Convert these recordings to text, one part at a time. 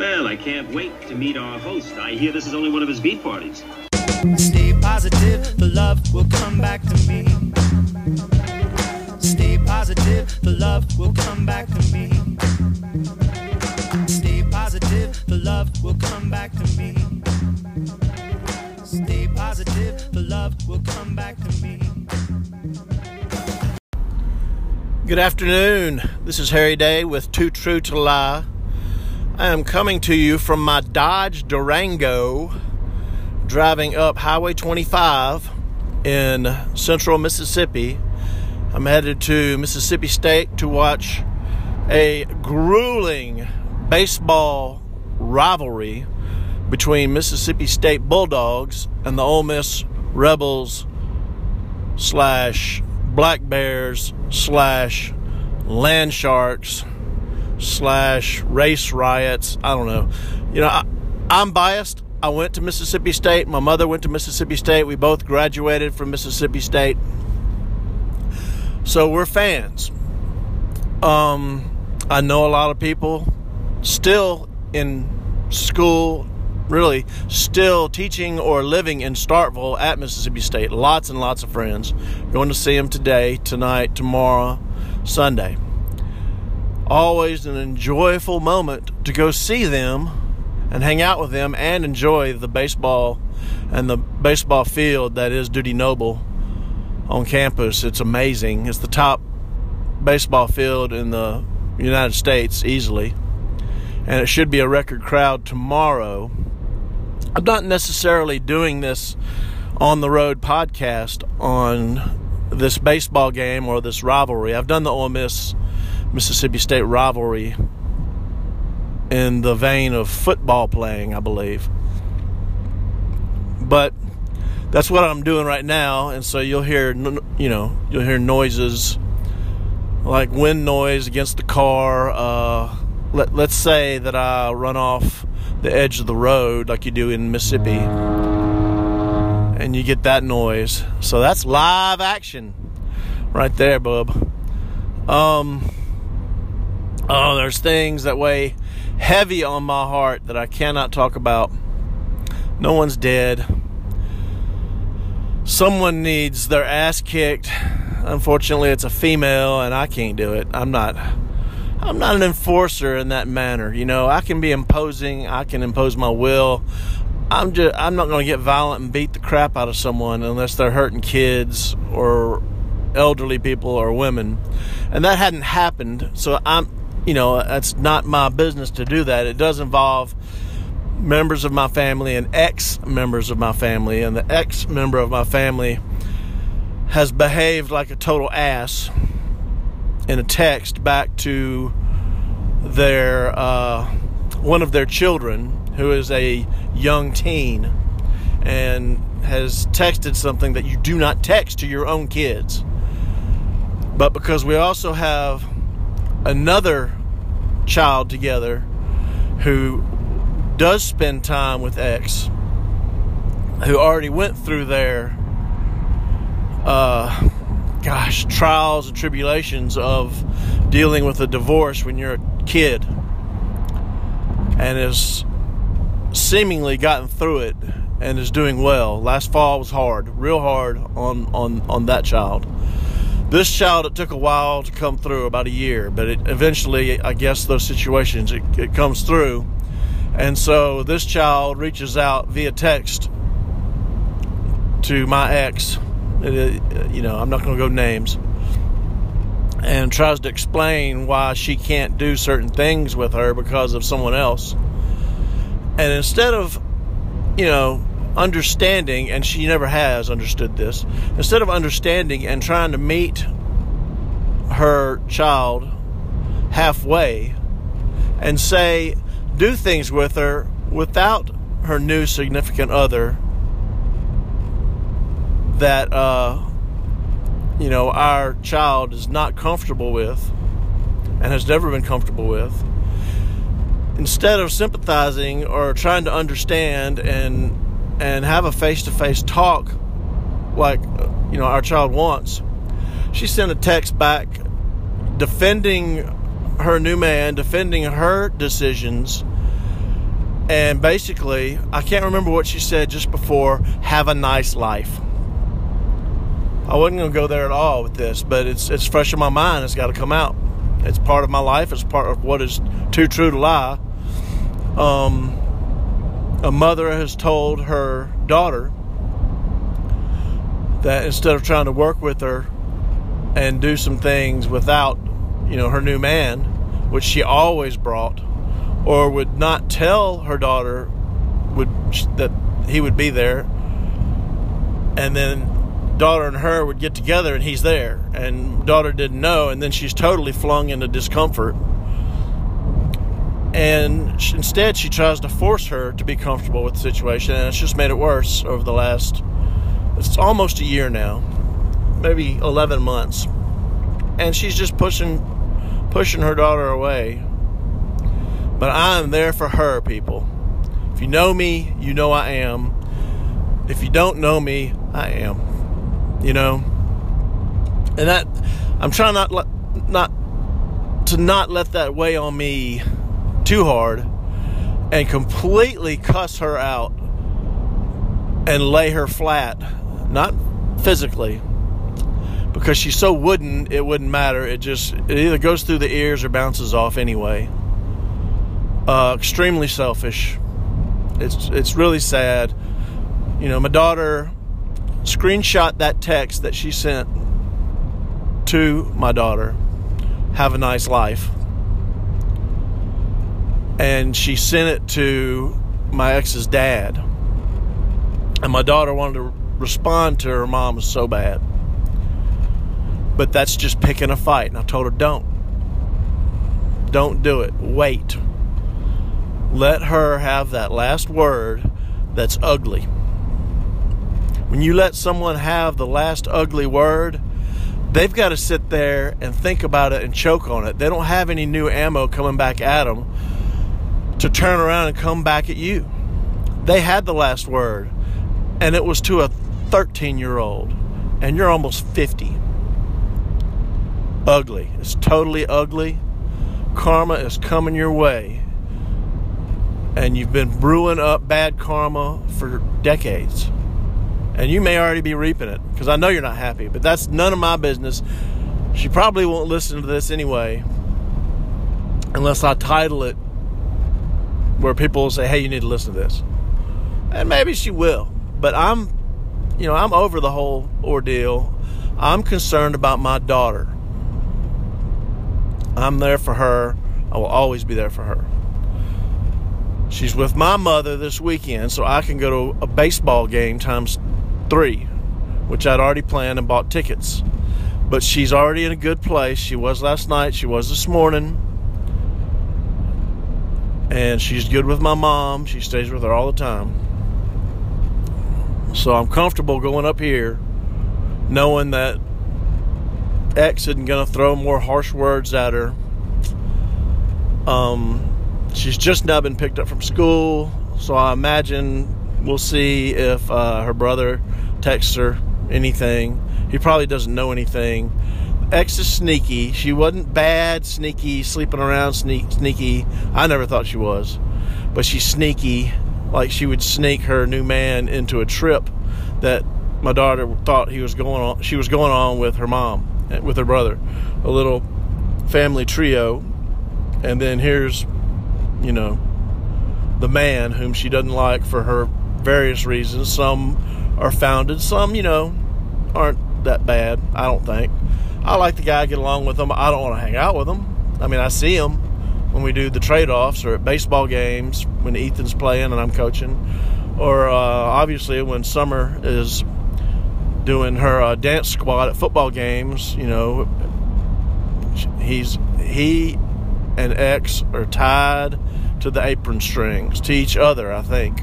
Well, I can't wait to meet our host. I hear this is only one of his beat parties. Stay positive, the love will come back to me. Stay positive, the love will come back to me. Stay positive, the love will come back to me. Stay positive, the love will come back to me. Good afternoon. This is Harry Day with Too True to Lie. I am coming to you from my Dodge Durango driving up Highway 25 in central Mississippi. I'm headed to Mississippi State to watch a grueling baseball rivalry between Mississippi State Bulldogs and the Ole Miss Rebels slash Black Bears slash Land Sharks slash race riots. I don't know. You know, I, I'm biased. I went to Mississippi State. My mother went to Mississippi State. We both graduated from Mississippi State. So we're fans. Um, I know a lot of people still in school, really still teaching or living in Starkville at Mississippi State. Lots and lots of friends. Going to see them today, tonight, tomorrow, Sunday. Always an enjoyable moment to go see them and hang out with them and enjoy the baseball and the baseball field that is Dudy Noble on campus. It's amazing. It's the top baseball field in the United States easily. And it should be a record crowd tomorrow. I'm not necessarily doing this on the road podcast on this baseball game or this rivalry. I've done the Ole Miss Mississippi State rivalry in the vein of football playing, I believe. But that's what I'm doing right now, and so you'll hear, you know, you'll hear noises like wind noise against the car. Uh, let, let's say that I run off the edge of the road like you do in Mississippi, and you get that noise. So that's live action right there, bub. Um, oh, there's things that weigh heavy on my heart that I cannot talk about. No one's dead. Someone needs their ass kicked. Unfortunately, it's a female, and I can't do it. I'm not. I'm not an enforcer in that manner. You know, I can be imposing. I can impose my will. I'm just. I'm not going to get violent and beat the crap out of someone unless they're hurting kids or elderly people or women, and that hadn't happened. So I'm. You know, that's not my business to do that. It does involve members of my family and ex members of my family, and the ex member of my family has behaved like a total ass in a text back to their uh, one of their children who is a young teen and has texted something that you do not text to your own kids but because we also have another child together who does spend time with X, who already went through their, uh, gosh, trials and tribulations of dealing with a divorce when you're a kid, and has seemingly gotten through it and is doing well. Last fall was hard, real hard on on on that child. This child, it took a while to come through, about a year, but it eventually, I guess, those situations, it, it comes through and so this child reaches out via text to my ex. You know, I'm not going to go names. And tries to explain why she can't do certain things with her because of someone else. And instead of, you know, understanding, and she never has understood this, instead of understanding and trying to meet her child halfway and say, do things with her without her new significant other that uh, you know our child is not comfortable with and has never been comfortable with. Instead of sympathizing or trying to understand and and have a face-to-face talk like you know our child wants she sent a text back defending her new man defending her decisions And basically, I can't remember what she said just before have a nice life. I wasn't going to go there at all with this, but it's it's fresh in my mind. It's got to come out. It's part of my life. It's part of what is too true to lie. Um, a mother has told her daughter that instead of trying to work with her and do some things without, you know, her new man, which she always brought, or would not tell her daughter would that he would be there, and then daughter and her would get together and he's there, and daughter didn't know, and then she's totally flung into discomfort. And she, instead, she tries to force her to be comfortable with the situation, and it's just made it worse over the last. It's almost a year now, maybe 11 months, and she's just pushing, pushing her daughter away but I am there for her, people. If you know me, you know I am. If you don't know me, I am. You know? And that I'm trying not not to not let that weigh on me too hard and completely cuss her out and lay her flat, not physically, because she's so wooden it wouldn't matter. It just it either goes through the ears or bounces off anyway. Uh, extremely selfish. It's it's really sad. You know, my daughter screenshot that text that she sent to my daughter. Have a nice life. And she sent it to my ex's dad. And my daughter wanted to respond to her mom so bad. But that's just picking a fight. And I told her, don't. Don't do it. Wait. Let her have that last word that's ugly. When you let someone have the last ugly word, they've got to sit there and think about it and choke on it. They don't have any new ammo coming back at them to turn around and come back at you. They had the last word, and it was to a 13 year old, and you're almost 50. Ugly. It's totally ugly. Karma is coming your way, and you've been brewing up bad karma for decades. And you may already be reaping it because I know you're not happy, but that's none of my business. She probably won't listen to this anyway, unless I title it where people say, "Hey, you need to listen to this," and maybe she will. But I'm, you know, I'm over the whole ordeal. I'm concerned about my daughter. I'm there for her. I will always be there for her. She's with my mother this weekend, so I can go to a baseball game times three, which I'd already planned and bought tickets. But she's already in a good place. She was last night, she was this morning and she's good with my mom. She stays with her all the time. So I'm comfortable going up here knowing that X isn't going to throw more harsh words at her. Um, she's just now been picked up from school, so I imagine we'll see if uh, her brother texts her anything. He probably doesn't know anything. Is sneaky. She wasn't bad, sneaky, sleeping around, sneak, sneaky. I never thought she was, but she's sneaky. Like she would sneak her new man into a trip that my daughter thought he was going on. She was going on with her mom, eh, with her brother, a little family trio, and then here's, you know, the man whom she doesn't like for her various reasons. Some are founded, some, you know, aren't that bad. I don't think. I like the guy, get along with him. I don't want to hang out with him. I mean, I see him when we do the trade offs or at baseball games when Ethan's playing and I'm coaching, or uh, obviously when Summer is doing her uh, dance squad at football games. You know, he's he and X are tied to the apron strings to each other. I think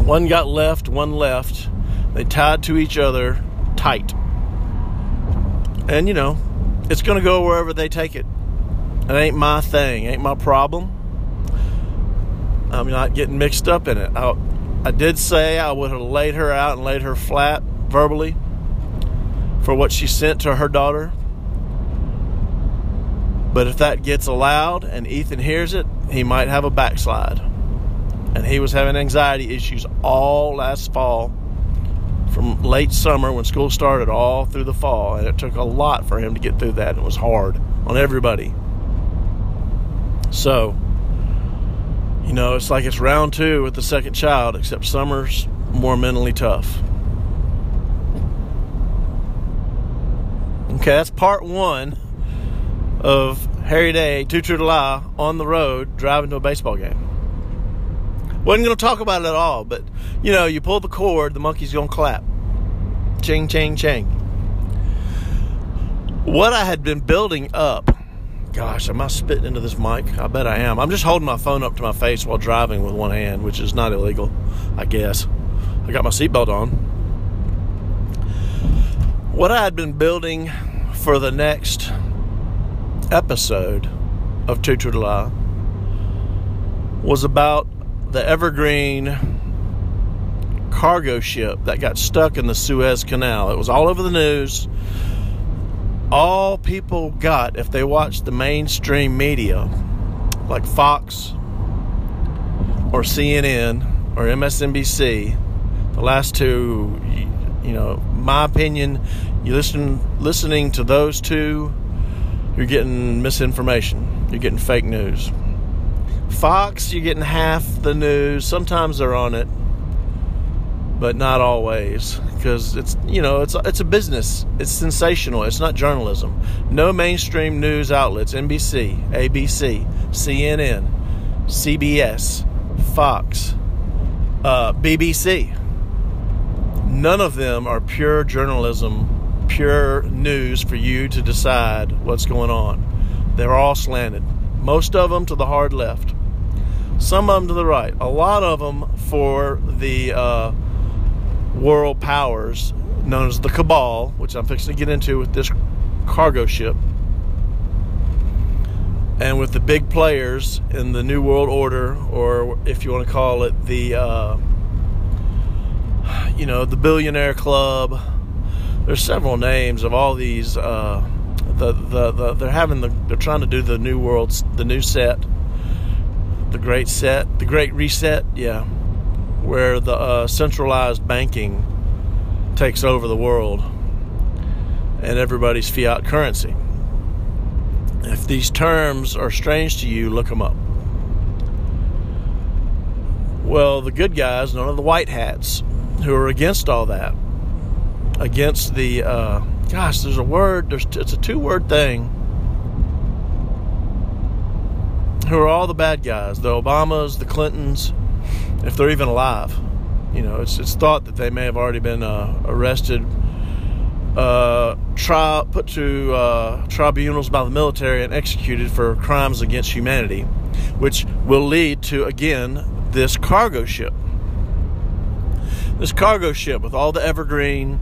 one got left, one left. They tied to each other tight. And you know, it's going to go wherever they take it. It ain't my thing, ain't my problem. I'm not getting mixed up in it. I, I did say I would have laid her out and laid her flat verbally for what she sent to her daughter. But if that gets allowed and Ethan hears it, he might have a backslide. and he was having anxiety issues all last fall from late summer when school started all through the fall and it took a lot for him to get through that and it was hard on everybody. So you know it's like it's round two with the second child except summer's more mentally tough. Okay that's part one of harry day true to lie on the road driving to a baseball game wasn't going to talk about it at all, but you know, you pull the cord, the monkey's going to clap. Ching, ching, ching. What I had been building up, gosh, am I spitting into this mic? I bet I am. I'm just holding my phone up to my face while driving with one hand, which is not illegal, I guess. I got my seatbelt on. What I had been building for the next episode of to Lie was about the Evergreen cargo ship that got stuck in the Suez Canal. It was all over the news. All people got if they watched the mainstream media, like Fox or CNN or MSNBC, the last two, you know, my opinion, you listen listening to those two, you're getting misinformation. You're getting fake news. Fox, you're getting half the news. Sometimes they're on it, but not always because it's you know it's it's a business. It's sensational. It's not journalism. No mainstream news outlets: NBC, ABC, CNN, CBS, Fox, uh, BBC. None of them are pure journalism, pure news for you to decide what's going on. They're all slanted. Most of them to the hard left some of them to the right, a lot of them for the uh, world powers known as the cabal, which I'm fixing to get into with this cargo ship, and with the big players in the New World Order, or if you want to call it the, uh, you know, the Billionaire Club. There's several names of all these. Uh, the, the, the they're having the they're trying to do the new worlds the new set the Great Set, the Great Reset, yeah, where the uh, centralized banking takes over the world and everybody's fiat currency. If these terms are strange to you, look them up. Well, the good guys, none of the white hats, who are against all that, against the, uh, gosh, there's a word, there's, it's a two word thing who are all the bad guys, the Obamas, the Clintons, if they're even alive. You know, it's it's thought that they may have already been uh, arrested, uh, tri- put to uh, tribunals by the military, and executed for crimes against humanity, which will lead to again this cargo ship. This cargo ship with all the evergreen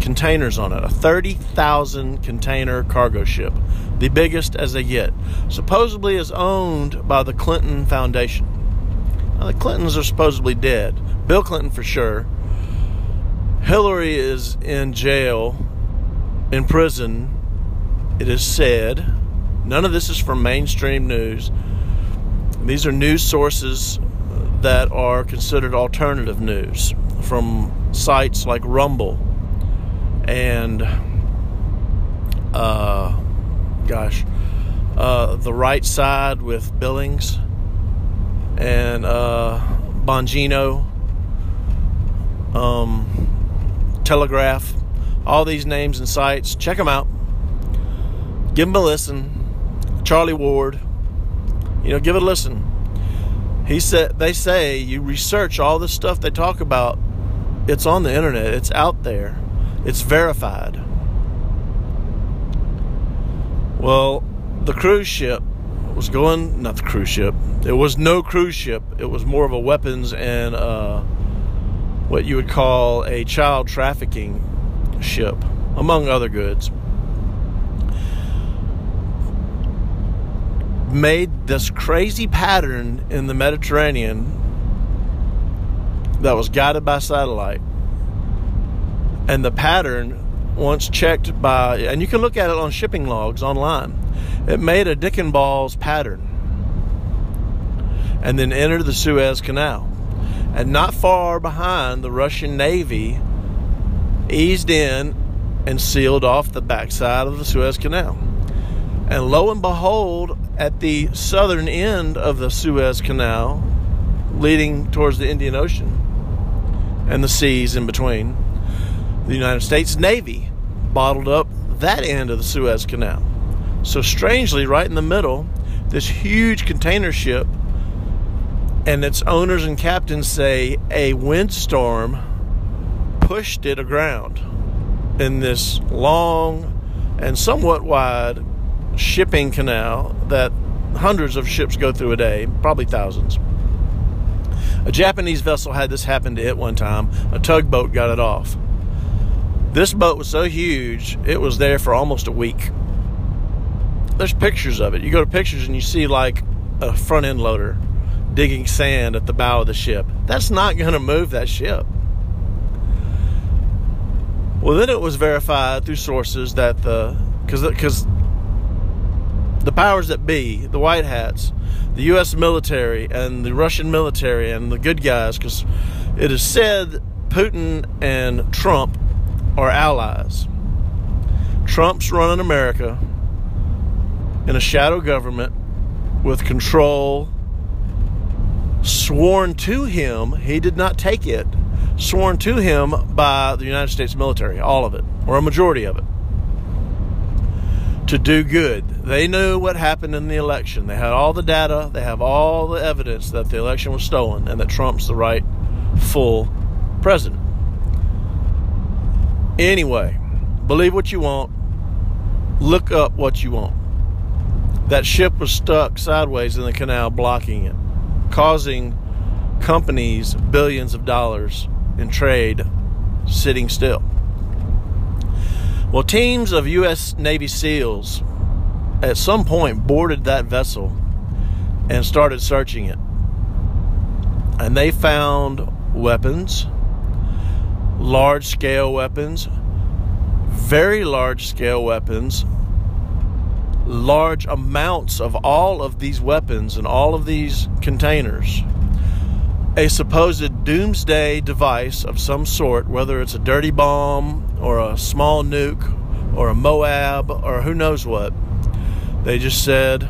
containers on it, a 30,000 container cargo ship the biggest as they get. Supposedly is owned by the Clinton Foundation. Now, the Clintons are supposedly dead. Bill Clinton for sure. Hillary is in jail, in prison, it is said. None of this is from mainstream news. These are news sources that are considered alternative news from sites like Rumble and uh, gosh, uh, the right side with Billings and uh, Bongino, um, Telegraph, all these names and sites. Check them out. Give them a listen. Charlie Ward, you know, give it a listen. He said they say you research all the stuff they talk about. It's on the internet. It's out there. It's verified. Well, the cruise ship was going, not the cruise ship, it was no cruise ship. It was more of a weapons and uh, what you would call a child trafficking ship, among other goods. Made this crazy pattern in the Mediterranean that was guided by satellite. And the pattern once checked by, and you can look at it on shipping logs online. It made a dick balls pattern. and then entered the Suez Canal. And not far behind, the Russian Navy eased in and sealed off the backside of the Suez Canal. And lo and behold, at the southern end of the Suez Canal, leading towards the Indian Ocean and the seas in between, the United States Navy bottled up that end of the Suez Canal. So, strangely, right in the middle, this huge container ship and its owners and captains say a windstorm pushed it aground in this long and somewhat wide shipping canal that hundreds of ships go through a day, probably thousands. A Japanese vessel had this happen to it one time. A tugboat got it off. This boat was so huge, it was there for almost a week. There's pictures of it. You go to pictures and you see like a front end loader digging sand at the bow of the ship. That's not going to move that ship. Well, then it was verified through sources that the because because the powers that be, the white hats, the U.S. military and the Russian military and the good guys, because it is said Putin and Trump are allies. Trump's running America in a shadow government with control sworn to him. He did not take it sworn to him by the United States military, all of it, or a majority of it, to do good. They knew what happened in the election. They had all the data, they have all the evidence that the election was stolen and that Trump's the right full president. Anyway, believe what you want, look up what you want. That ship was stuck sideways in the canal, blocking it, causing companies billions of dollars in trade sitting still. Well, teams of U.S. Navy SEALs at some point boarded that vessel and started searching it. And they found weapons, large scale weapons, very large scale weapons, large amounts of all of these weapons and all of these containers a supposed doomsday device of some sort, whether it's a dirty bomb or a small nuke or a Moab or who knows what. They just said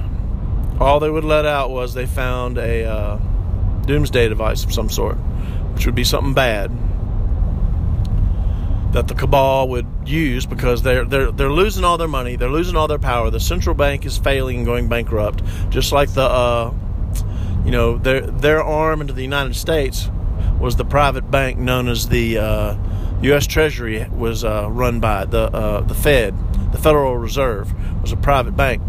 all they would let out was they found a uh, doomsday device of some sort, which would be something bad that the cabal would use because they're they're they're losing all their money, they're losing all their power. The central bank is failing and going bankrupt, just like the uh, you know, their their arm into the United States was the private bank known as the uh, U.S. Treasury was uh, run by the uh, the Fed, the Federal Reserve was a private bank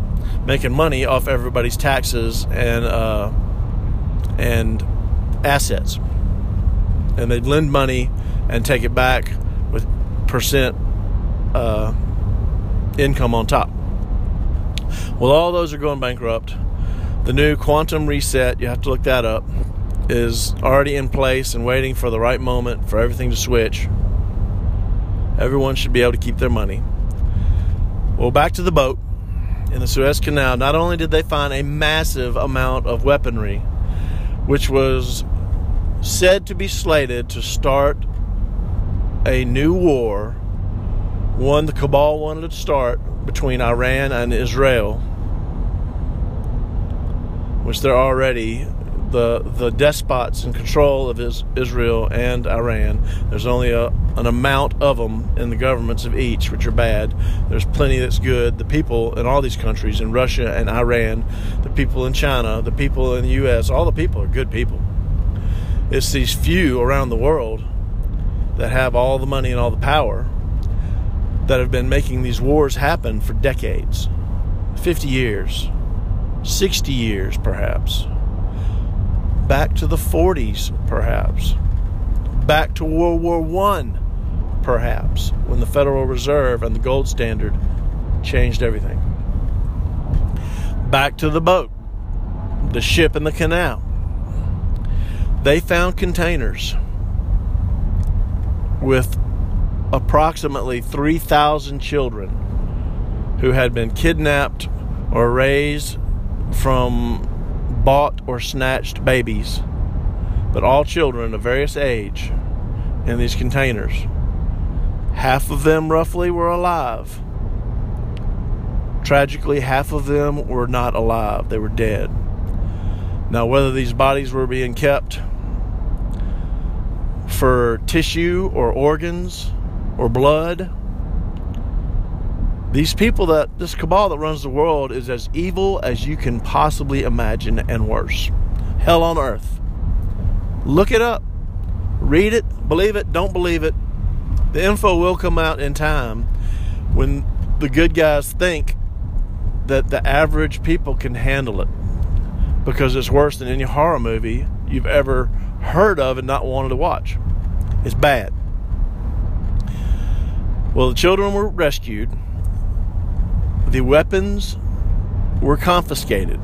making money off everybody's taxes and uh, and assets, and they'd lend money and take it back percent uh, income on top. Well, all those are going bankrupt the new quantum reset, you have to look that up, is already in place and waiting for the right moment for everything to switch. Everyone should be able to keep their money. Well, back to the boat in the Suez Canal. Not only did they find a massive amount of weaponry, which was said to be slated to start a new war, one the cabal wanted to start between Iran and Israel which they're already the the despots in control of Israel and Iran. There's only a, an amount of them in the governments of each, which are bad. There's plenty that's good. The people in all these countries, in Russia and Iran, the people in China, the people in the U.S., all the people are good people. It's these few around the world that have all the money and all the power that have been making these wars happen for decades 50 years 60 years, perhaps. Back to the 40s, perhaps. Back to World War I, perhaps, when the Federal Reserve and the gold standard changed everything. Back to the boat, the ship in the canal. They found containers with approximately 3,000 children who had been kidnapped or raised from bought or snatched babies, but all children of various age in these containers. Half of them roughly were alive. Tragically, half of them were not alive, they were dead. Now, whether these bodies were being kept for tissue or organs or blood, these people that this cabal that runs the world is as evil as you can possibly imagine and worse. Hell on earth. Look it up. Read it, believe it, don't believe it. The info will come out in time when the good guys think that the average people can handle it because it's worse than any horror movie you've ever heard of and not wanted to watch. It's bad. Well, the children were rescued. The weapons were confiscated,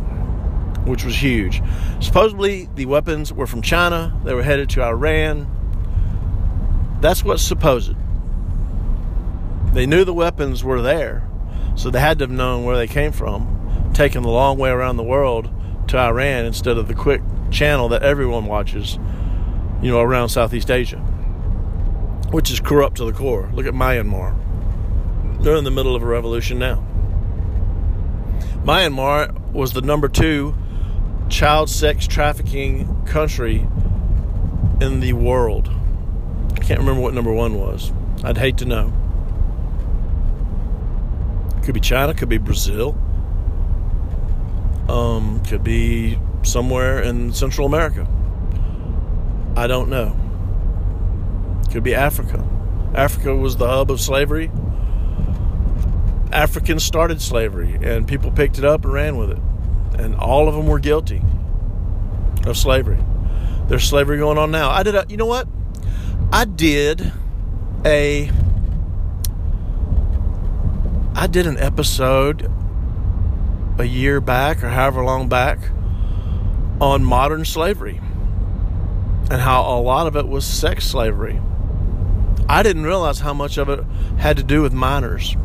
which was huge. Supposedly, the weapons were from China. They were headed to Iran. That's what's supposed. They knew the weapons were there, so they had to have known where they came from, taking the long way around the world to Iran instead of the quick channel that everyone watches, you know, around Southeast Asia, which is corrupt to the core. Look at Myanmar. They're in the middle of a revolution now. Myanmar was the number two child sex trafficking country in the world. I can't remember what number one was. I'd hate to know. Could be China, could be Brazil, um, could be somewhere in Central America. I don't know. Could be Africa. Africa was the hub of slavery. Africans started slavery, and people picked it up and ran with it. And all of them were guilty of slavery. There's slavery going on now. I did a, you know what? I did a I did an episode a year back or however long back on modern slavery and how a lot of it was sex slavery. I didn't realize how much of it had to do with minors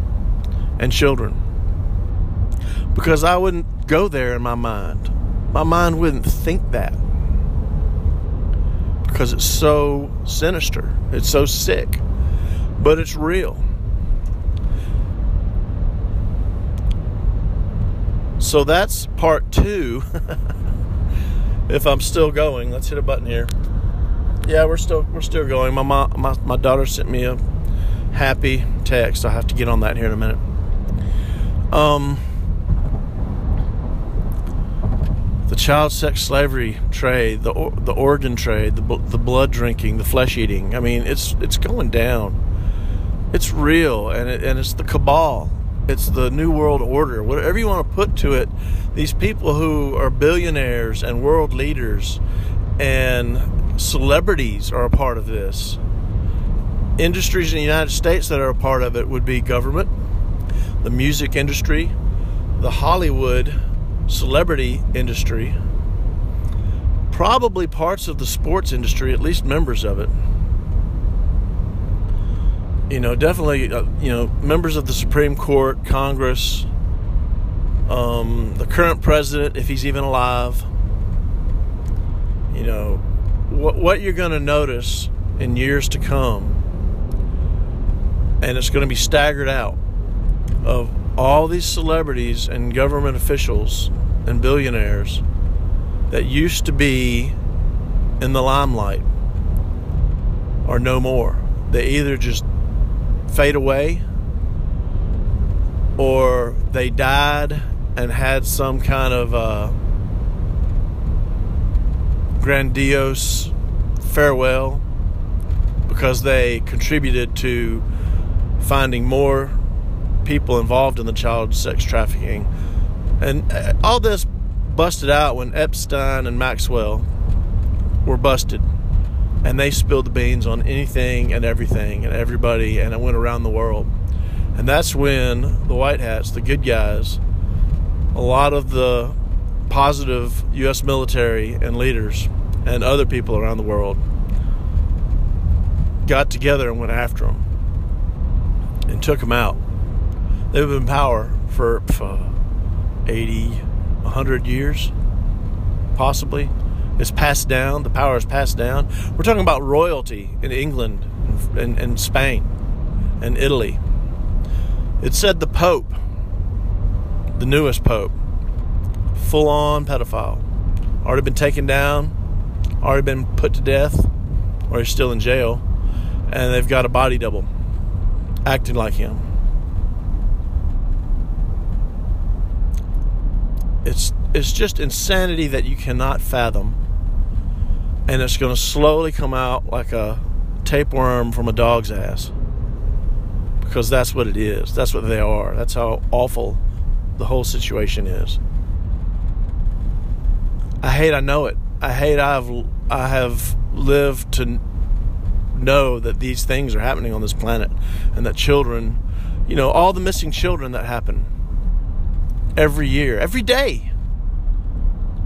and children because I wouldn't go there in my mind. My mind wouldn't think that because it's so sinister, it's so sick, but it's real. So that's part two. if I'm still going, let's hit a button here. Yeah, we're still we're still going. My mom, my my daughter sent me a happy text. I have to get on that here in a minute. Um, the child sex slavery trade, the the organ trade, the the blood drinking, the flesh eating. I mean, it's it's going down. It's real, and it, and it's the cabal it's the new world order. Whatever you want to put to it these people who are billionaires and world leaders and celebrities are a part of this. Industries in the united states that are a part of it would be government the music industry the hollywood celebrity industry probably parts of the sports industry at least members of it you know, definitely, uh, you know, members of the Supreme Court, Congress, um, the current president, if he's even alive. You know, what what you're going to notice in years to come, and it's going to be staggered out of all these celebrities and government officials and billionaires that used to be in the limelight are no more. They either just fade away or they died and had some kind of uh, grandiose farewell because they contributed to finding more people involved in the child sex trafficking. And uh, all this busted out when Epstein and Maxwell were busted and they spilled the beans on anything and everything and everybody, and it went around the world. And that's when the white hats, the good guys, a lot of the positive U.S. military and leaders and other people around the world got together and went after them and took them out. They've been in power for uh, 80, 100 years. possibly. It's passed down. The power is passed down. We're talking about royalty in England and, and Spain and Italy. It said the Pope, the newest Pope, full on pedophile, already been taken down, already been put to death, or he's still in jail, and they've got a body double acting like him. It's it's just insanity that you cannot fathom. And it's going to slowly come out like a tapeworm from a dog's ass. Because that's what it is. That's what they are. That's how awful the whole situation is. I hate I know it. I hate I have I have lived to know that these things are happening on this planet and that children, you know, all the missing children that happen every year, every day.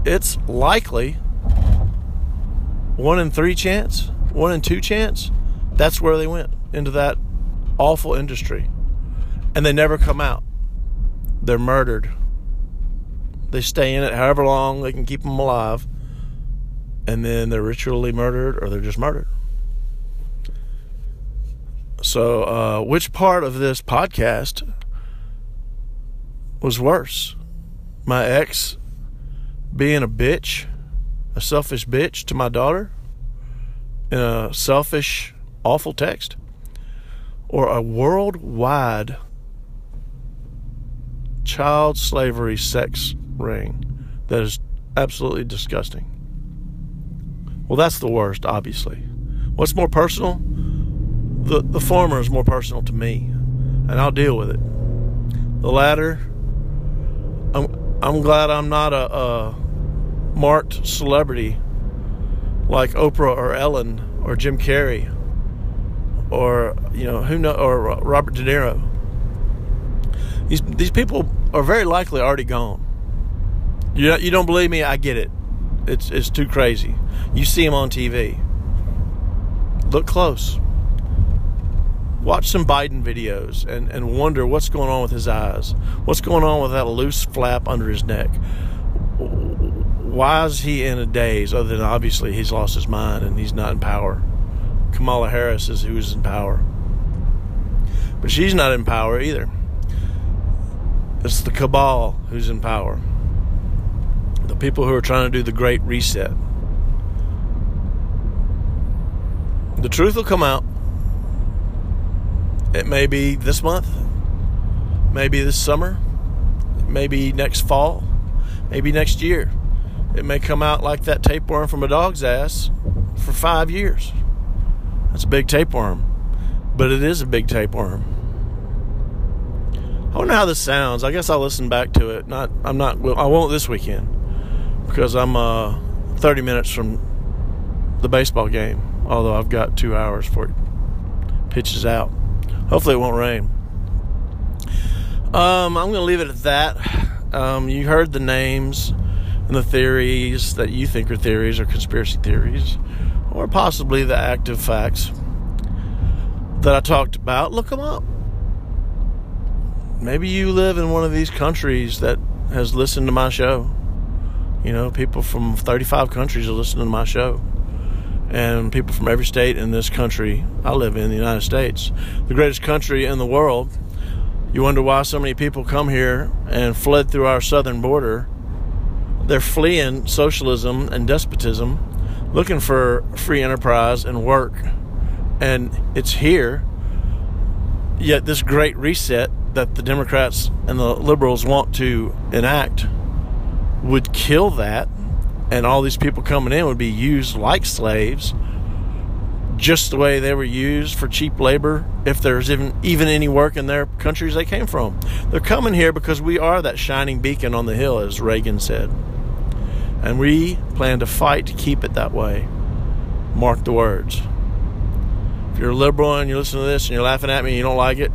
It's likely one in three chance, one in two chance. That's where they went into that awful industry. And they never come out. They're murdered. They stay in it however long they can keep them alive. And then they're ritually murdered or they're just murdered. So, uh, which part of this podcast was worse? My ex being a bitch, a selfish bitch to my daughter, in a selfish, awful text, or a worldwide child slavery sex ring that is absolutely disgusting. Well, that's the worst, obviously. What's more personal? The, the former is more personal to me, and I'll deal with it. The latter, I'm, I'm glad I'm not a, a marked celebrity like Oprah or Ellen or Jim Carrey or you know who know or Robert De Niro. These these people are very likely already gone. You you don't believe me? I get it. It's it's too crazy. You see them on TV. Look close. Watch some Biden videos and, and wonder what's going on with his eyes. What's going on with that loose flap under his neck? Why is he in a daze other than obviously he's lost his mind and he's not in power? Kamala Harris is who's in power. But she's not in power either. It's the cabal who's in power. The people who are trying to do the great reset. The truth will come out. It may be this month, maybe this summer, maybe next fall, maybe next year. It may come out like that tapeworm from a dog's ass for five years. That's a big tapeworm, but it is a big tapeworm. I wonder how this sounds. I guess I'll listen back to it. Not, I'm not. I won't this weekend because I'm uh, 30 minutes from the baseball game. Although I've got two hours for it pitches out. Hopefully it won't rain. Um, I'm going to leave it at that. Um, you heard the names and the theories that you think are theories or conspiracy theories, or possibly the active facts that I talked about. Look them up. Maybe you live in one of these countries that has listened to my show. You know, people from 35 countries are listening to my show. And people from every state in this country I live in, the United States, the greatest country in the world. You wonder why so many people come here and fled through our southern border they're fleeing socialism and despotism, looking for free enterprise and work. And it's here. Yet, this great reset that the Democrats and the liberals want to enact would kill that. And all these people coming in would be used like slaves, just the way they were used for cheap labor if there's even, even any work in their countries they came from. They're coming here because we are that shining beacon on the hill, as Reagan said. And we plan to fight to keep it that way. Mark the words. If you're a liberal and you listen to this and you're laughing at me and you don't like it,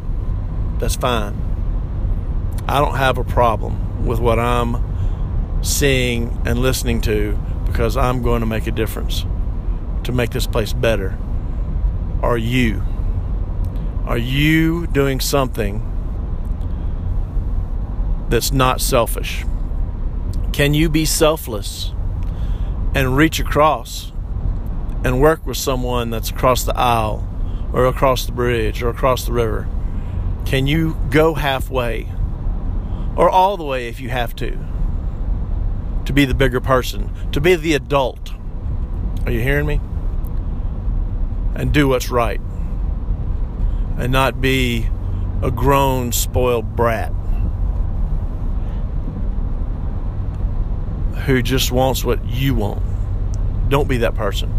that's fine. I don't have a problem with what I'm seeing and listening to because I'm going to make a difference to make this place better. Are you? Are you doing something that's not selfish? Can you be selfless and reach across and work with someone that's across the aisle or across the bridge or across the river? Can you go halfway or all the way if you have to? To be the bigger person, to be the adult. Are you hearing me? And do what's right. And not be a grown, spoiled brat who just wants what you want. Don't be that person.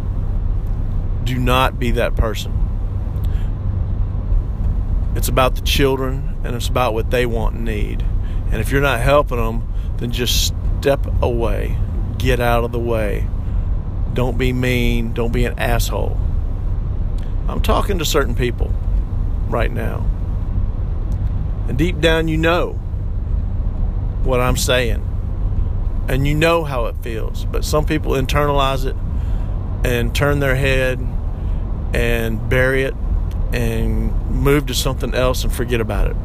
Do not be that person. It's about the children and it's about what they want and need. And if you're not helping them, then just step away. Get out of the way. Don't be mean. Don't be an asshole. I'm talking to certain people right now. And deep down, you know what I'm saying. And you know how it feels. But some people internalize it and turn their head and bury it and move to something else and forget about it.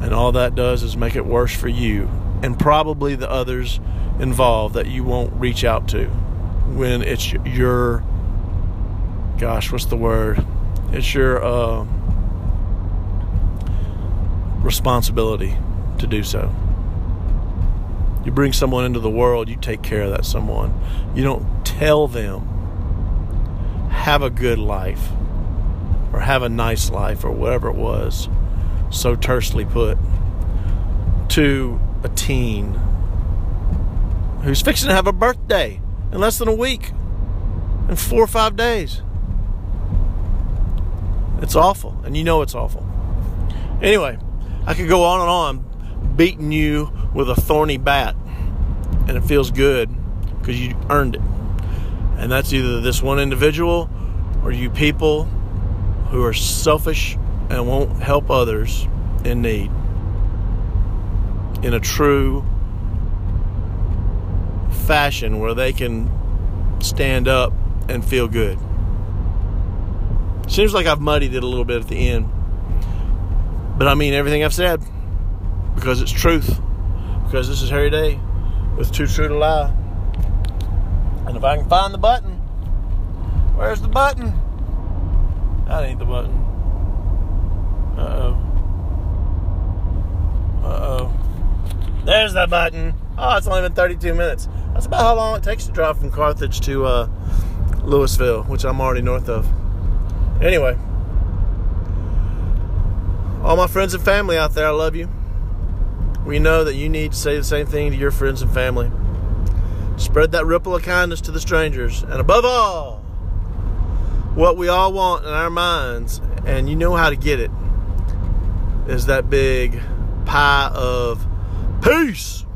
And all that does is make it worse for you and probably the others involved that you won't reach out to when it's your gosh, what's the word? It's your uh, responsibility to do so. You bring someone into the world, you take care of that someone. You don't tell them, have a good life or have a nice life or whatever it was, so tersely put, to a teen who's fixing to have a birthday in less than a week, in four or five days. It's awful, and you know it's awful. Anyway, I could go on and on beating you with a thorny bat, and it feels good because you earned it. And that's either this one individual or you people who are selfish and won't help others in need in a true fashion where they can stand up and feel good. Seems like I've muddied it a little bit at the end. But I mean everything I've said because it's truth. Because this is Harry Day with Too True to Lie. And if I can find the button, where's the button? That ain't the button. Uh oh. Uh oh. There's the button. Oh, it's only been 32 minutes. That's about how long it takes to drive from Carthage to uh, Louisville, which I'm already north of. Anyway, all my friends and family out there, I love you. We know that you need to say the same thing to your friends and family. Spread that ripple of kindness to the strangers. And above all, what we all want in our minds, and you know how to get it, is that big pie of peace.